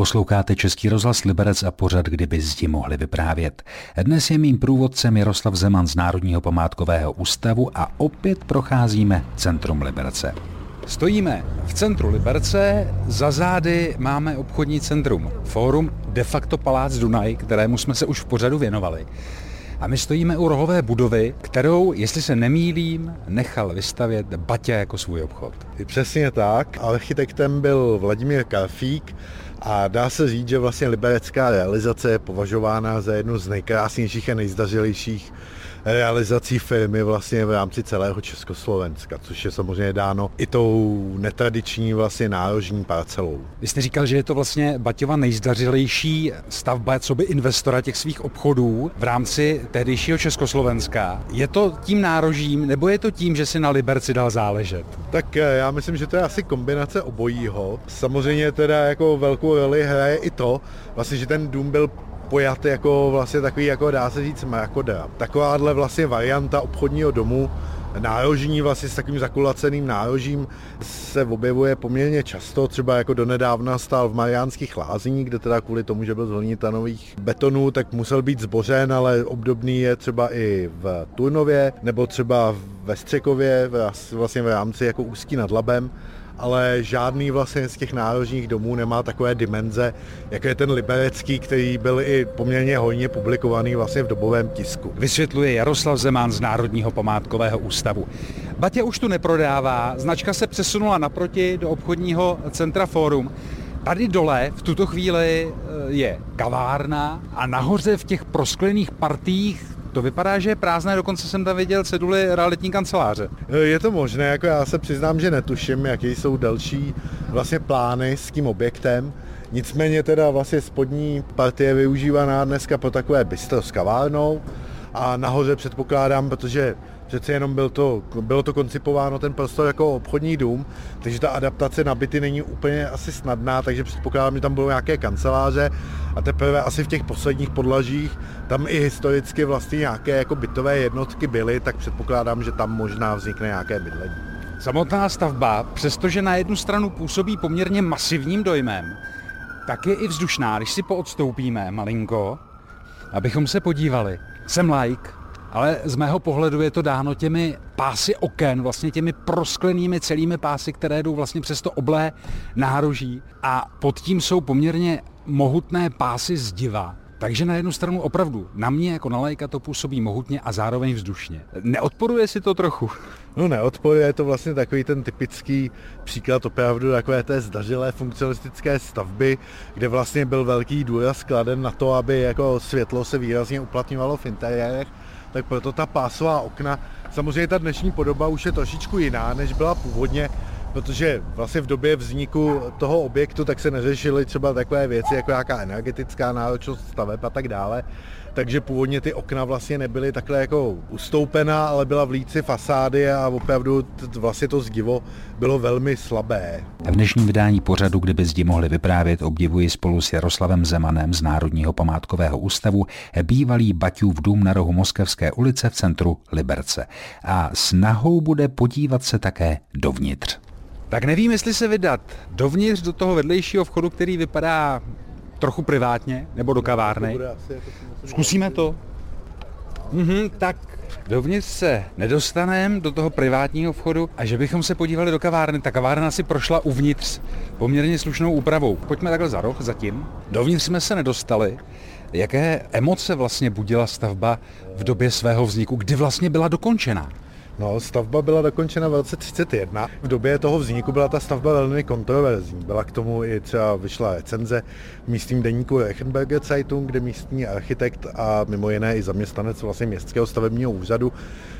Posloucháte Český rozhlas Liberec a pořad, kdyby zdi mohli vyprávět. Dnes je mým průvodcem Jaroslav Zeman z Národního památkového ústavu a opět procházíme centrum Liberce. Stojíme v centru Liberce, za zády máme obchodní centrum, fórum de facto Palác Dunaj, kterému jsme se už v pořadu věnovali. A my stojíme u rohové budovy, kterou, jestli se nemýlím, nechal vystavět Batě jako svůj obchod. Přesně tak. Architektem byl Vladimír Karfík a dá se říct, že vlastně liberecká realizace je považována za jednu z nejkrásnějších a nejzdařilejších realizací firmy vlastně v rámci celého Československa, což je samozřejmě dáno i tou netradiční vlastně nárožní parcelou. Vy jste říkal, že je to vlastně Baťova nejzdařilejší stavba co by investora těch svých obchodů v rámci tehdejšího Československa. Je to tím nárožím, nebo je to tím, že si na Liberci dal záležet? Tak eh, já myslím, že to je asi kombinace obojího. Samozřejmě teda jako velkou roli hraje i to, vlastně, že ten dům byl pojat jako vlastně takový, jako dá se říct, mrakodra. Takováhle vlastně varianta obchodního domu, nárožní vlastně s takovým zakulaceným nárožím se objevuje poměrně často, třeba jako donedávna stál v Mariánských lázních, kde teda kvůli tomu, že byl z hlinitanových betonů, tak musel být zbořen, ale obdobný je třeba i v Turnově, nebo třeba ve Střekově, vlastně v rámci jako Ústí nad Labem, ale žádný vlastně z těch nárožních domů nemá takové dimenze, jako je ten liberecký, který byl i poměrně hojně publikovaný vlastně v dobovém tisku. Vysvětluje Jaroslav Zeman z Národního památkového ústavu. Batě už tu neprodává, značka se přesunula naproti do obchodního centra Forum. Tady dole v tuto chvíli eh, je kavárna a nahoře v těch prosklených partích to vypadá, že je prázdné, dokonce jsem tam viděl ceduly realitní kanceláře. Je to možné, jako já se přiznám, že netuším, jaké jsou další vlastně plány s tím objektem. Nicméně teda vlastně spodní partie je využívaná dneska pro takové bistro s kavárnou a nahoře předpokládám, protože přece jenom byl to, bylo to koncipováno ten prostor jako obchodní dům, takže ta adaptace na byty není úplně asi snadná, takže předpokládám, že tam budou nějaké kanceláře a teprve asi v těch posledních podlažích tam i historicky vlastně nějaké jako bytové jednotky byly, tak předpokládám, že tam možná vznikne nějaké bydlení. Samotná stavba, přestože na jednu stranu působí poměrně masivním dojmem, tak je i vzdušná, když si poodstoupíme malinko, abychom se podívali. Jsem like, ale z mého pohledu je to dáno těmi pásy oken, vlastně těmi prosklenými celými pásy, které jdou vlastně přes to oblé nároží a pod tím jsou poměrně mohutné pásy zdiva. Takže na jednu stranu opravdu na mě jako na lajka to působí mohutně a zároveň vzdušně. Neodporuje si to trochu? No neodporuje, je to vlastně takový ten typický příklad opravdu takové té zdařilé funkcionalistické stavby, kde vlastně byl velký důraz kladen na to, aby jako světlo se výrazně uplatňovalo v interiérech tak proto ta pásová okna, samozřejmě ta dnešní podoba už je trošičku jiná, než byla původně, protože vlastně v době vzniku toho objektu tak se neřešily třeba takové věci jako jaká energetická náročnost staveb a tak dále takže původně ty okna vlastně nebyly takhle jako ustoupená, ale byla v líci fasády a opravdu vlastně to zdivo bylo velmi slabé. V dnešním vydání pořadu, kdyby zdi mohli vyprávět, obdivuji spolu s Jaroslavem Zemanem z Národního památkového ústavu bývalý Baťův dům na rohu Moskevské ulice v centru Liberce. A snahou bude podívat se také dovnitř. Tak nevím, jestli se vydat dovnitř do toho vedlejšího vchodu, který vypadá trochu privátně, nebo do kavárny. Zkusíme to. Mhm, tak dovnitř se nedostaneme do toho privátního vchodu a že bychom se podívali do kavárny. Ta kavárna si prošla uvnitř poměrně slušnou úpravou. Pojďme takhle za roh zatím. Dovnitř jsme se nedostali. Jaké emoce vlastně budila stavba v době svého vzniku, kdy vlastně byla dokončena? No, stavba byla dokončena v roce 31. V době toho vzniku byla ta stavba velmi kontroverzní. Byla k tomu i třeba vyšla recenze v místním deníku Rechenberger Zeitung, kde místní architekt a mimo jiné i zaměstnanec vlastně městského stavebního úřadu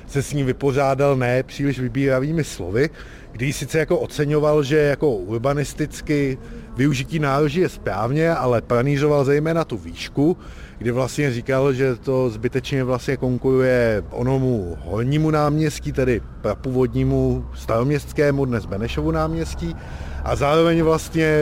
se s ní vypořádal ne příliš vybíravými slovy, kdy sice jako oceňoval, že jako urbanisticky využití nároží je správně, ale pranířoval zejména tu výšku, kdy vlastně říkal, že to zbytečně vlastně konkuruje onomu hornímu náměstí, tedy prapůvodnímu staroměstskému, dnes Benešovu náměstí. A zároveň vlastně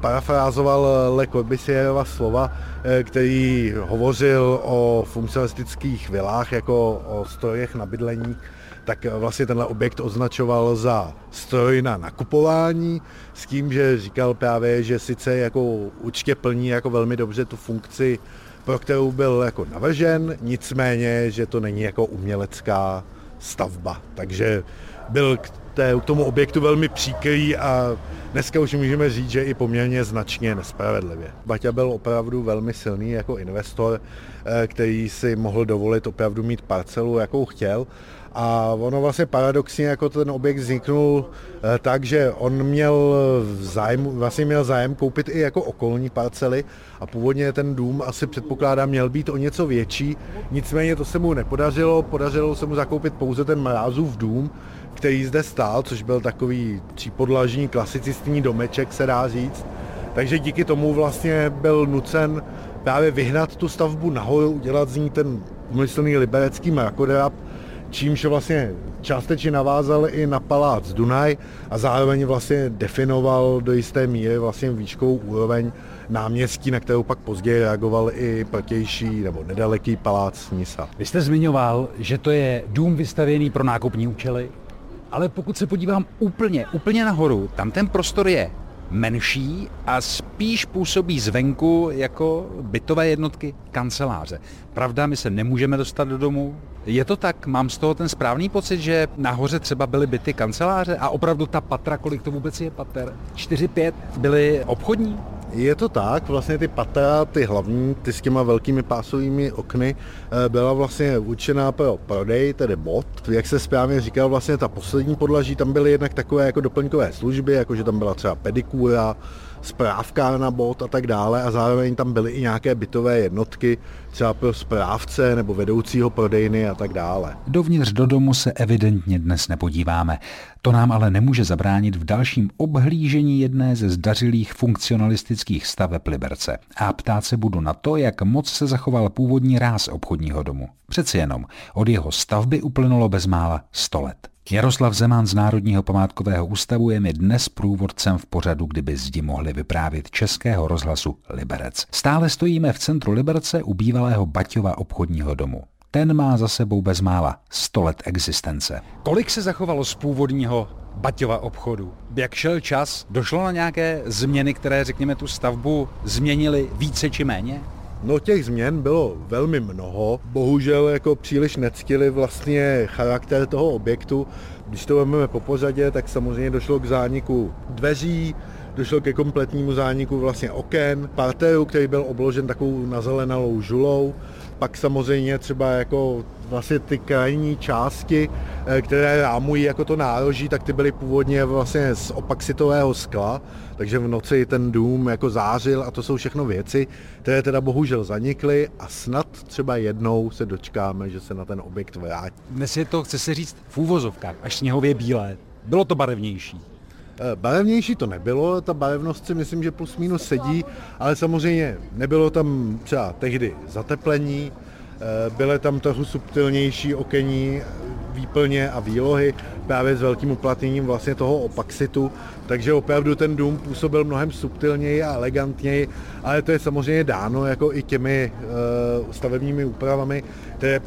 parafrázoval Le Corbusierova slova, eh, který hovořil o funkcionalistických vilách jako o strojech na bydlení. Tak vlastně tenhle objekt označoval za stroj na nakupování s tím, že říkal právě, že sice jako určitě plní jako velmi dobře tu funkci, pro kterou byl jako navržen, nicméně, že to není jako umělecká stavba. Takže byl k, té, k tomu objektu velmi příkrý a dneska už můžeme říct, že i poměrně značně nespravedlivě. Baťa byl opravdu velmi silný jako investor, eh, který si mohl dovolit opravdu mít parcelu, jakou chtěl a ono vlastně paradoxně jako ten objekt vzniknul eh, tak, že on měl zájem, vlastně měl zájem koupit i jako okolní parcely a původně ten dům asi předpokládám měl být o něco větší, nicméně to se mu nepodařilo, podařilo se mu zakoupit pouze ten mrázův dům, který zde stál, což byl takový třípodlažní klasicistní domeček, se dá říct. Takže díky tomu vlastně byl nucen právě vyhnat tu stavbu nahoru, udělat z ní ten umyslný liberecký mrakodrap, čímž vlastně částečně navázal i na palác Dunaj a zároveň vlastně definoval do jisté míry vlastně výškovou úroveň náměstí, na kterou pak později reagoval i protější nebo nedaleký palác Nisa. Vy jste zmiňoval, že to je dům vystavěný pro nákupní účely, ale pokud se podívám úplně, úplně nahoru, tam ten prostor je menší a spíš působí zvenku jako bytové jednotky kanceláře. Pravda, my se nemůžeme dostat do domu. Je to tak? Mám z toho ten správný pocit, že nahoře třeba byly byty kanceláře a opravdu ta patra, kolik to vůbec je pater? 4-5 byly obchodní? Je to tak, vlastně ty patra, ty hlavní, ty s těma velkými pásovými okny, eh, byla vlastně určená pro prodej, tedy bod. Jak se správně říkal, vlastně ta poslední podlaží, tam byly jednak takové jako doplňkové služby, jako že tam byla třeba pedikura, správka na bod a tak dále a zároveň tam byly i nějaké bytové jednotky, třeba pro správce nebo vedoucího prodejny a tak dále. Dovnitř do domu se evidentně dnes nepodíváme. To nám ale nemůže zabránit v dalším obhlížení jedné ze zdařilých funkcionalistických staveb Liberce. A ptát se budu na to, jak moc se zachoval původní ráz obchodního domu. Přeci jenom, od jeho stavby uplynulo bezmála 100 let. Jaroslav Zeman z Národního památkového ústavu je mi dnes průvodcem v pořadu, kdyby zdi mohli vyprávět českého rozhlasu Liberec. Stále stojíme v centru Liberce u bývalého Baťova obchodního domu. Ten má za sebou bezmála 100 let existence. Kolik se zachovalo z původního Baťova obchodu? Jak šel čas? Došlo na nějaké změny, které, řekněme, tu stavbu změnily více či méně? No těch změn bylo velmi mnoho. Bohužel jako příliš nectili vlastně charakter toho objektu. Když to vezmeme po pořadě, tak samozřejmě došlo k zániku dveří, došlo ke kompletnímu zániku vlastně oken, partéru, který byl obložen takovou nazelenalou žulou, pak samozřejmě třeba jako vlastně ty krajní části, eh, které rámují jako to nároží, tak ty byly původně vlastně z opaxitového skla, takže v noci ten dům jako zářil a to jsou všechno věci, které teda bohužel zanikly a snad třeba jednou se dočkáme, že se na ten objekt vrátí. Dnes je to, chce se říct, v úvozovkách, až sněhově bílé. Bylo to barevnější. Eh, barevnější to nebylo, ta barevnost si myslím, že plus minus sedí, ale samozřejmě nebylo tam třeba tehdy zateplení, eh, byly tam trochu subtilnější okení, výplně a výlohy právě s velkým uplatněním vlastně toho opaxitu, takže opravdu ten dům působil mnohem subtilněji a elegantněji, ale to je samozřejmě dáno jako i těmi eh, stavebními úpravami, které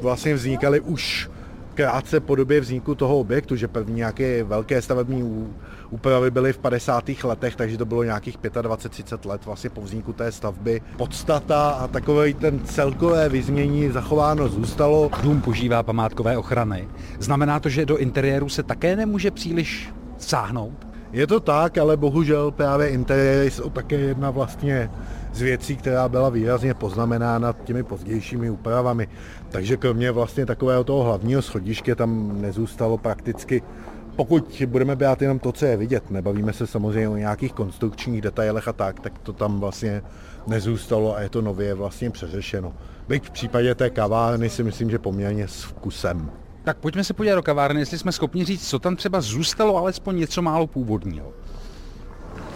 vlastně vznikaly už krátce po době vzniku toho objektu, že první nějaké velké stavební úpravy byly v 50. letech, takže to bylo nějakých 25-30 let vlastně po vzniku té stavby. Podstata a takové ten celkové vyzmění zachováno zůstalo. Dům požívá památkové ochrany. Znamená to, že do interiéru se také nemůže příliš sáhnout? Je to tak, ale bohužel právě interiéry jsou také jedna vlastně z věcí, která byla výrazně poznamenána těmi pozdějšími úpravami. Takže kromě vlastně takového toho hlavního schodiště tam nezůstalo prakticky pokud budeme brát jenom to, co je vidět, nebavíme se samozřejmě o nějakých konstrukčních detailech a tak, tak to tam vlastně nezůstalo a je to nově vlastně přeřešeno. Byť v případě té kavárny si myslím, že poměrně s vkusem. Tak pojďme se podívat do kavárny, jestli jsme schopni říct, co tam třeba zůstalo alespoň něco málo původního.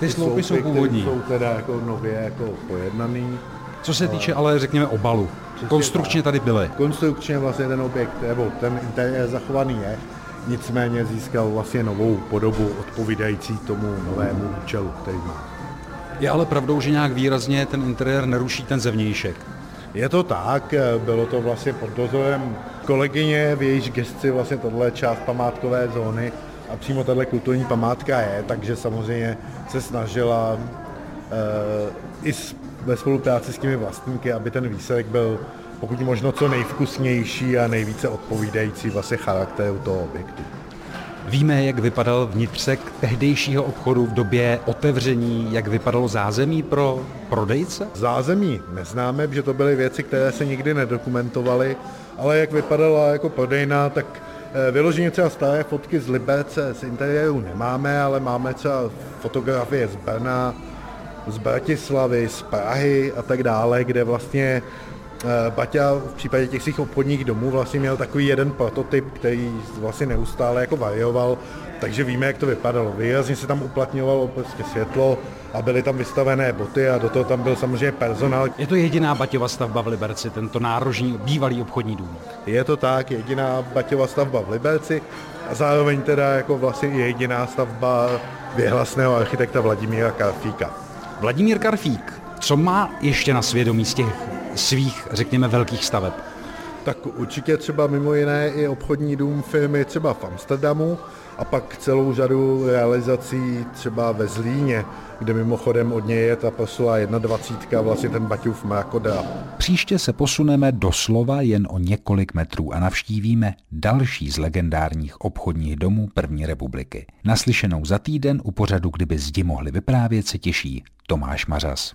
Ty sloupy jsou původní. Jsou teda jako nově jako pojednaný. Co se týče ale řekněme obalu. Přesně Konstrukčně tady byly. Konstrukčně vlastně ten objekt, nebo ten interiér zachovaný je, nicméně získal vlastně novou podobu odpovídající tomu novému účelu, který má. Je ale pravdou, že nějak výrazně ten interiér neruší ten zevnějšek. Je to tak, bylo to vlastně pod dozorem kolegyně, v jejíž gesci vlastně tohle část památkové zóny a přímo tahle kulturní památka je, takže samozřejmě se snažila uh, i ve spolupráci s těmi vlastníky, aby ten výsledek byl pokud možno co nejvkusnější a nejvíce odpovídající vlastně charakteru toho objektu. Víme, jak vypadal vnitřek tehdejšího obchodu v době otevření, jak vypadalo zázemí pro prodejce? Zázemí neznáme, že to byly věci, které se nikdy nedokumentovaly, ale jak vypadala jako prodejna, tak eh, vyloženě třeba staré fotky z Liberce, z interiéru nemáme, ale máme třeba fotografie z Brna, z Bratislavy, z Prahy a tak dále, kde vlastně Eh, Baťa v případě těch svých obchodních domů vlastně měl takový jeden prototyp, který vlastně neustále jako varioval, takže víme, jak to vypadalo. Výrazně se tam uplatňovalo prostě světlo a byly tam vystavené boty a do toho tam byl samozřejmě personál. Je to jediná Baťova stavba v Liberci, tento nárožní bývalý obchodní dům? Je to tak, jediná Baťova stavba v Liberci a zároveň teda jako vlastně jediná stavba věhlasného architekta Vladimíra Karfíka. Vladimír Karfík, co má ještě na svědomí z těch svých, řekněme, velkých staveb? Tak určitě třeba mimo jiné i obchodní dům firmy třeba v Amsterdamu a pak celou řadu realizací třeba ve Zlíně, kde mimochodem od něj je ta proslulá 21, vlastně ten Baťův mrakodráp. Příště se posuneme doslova jen o několik metrů a navštívíme další z legendárních obchodních domů první republiky. Naslyšenou za týden u pořadu, kdyby zdi mohli vyprávět, se těší Tomáš Mařas.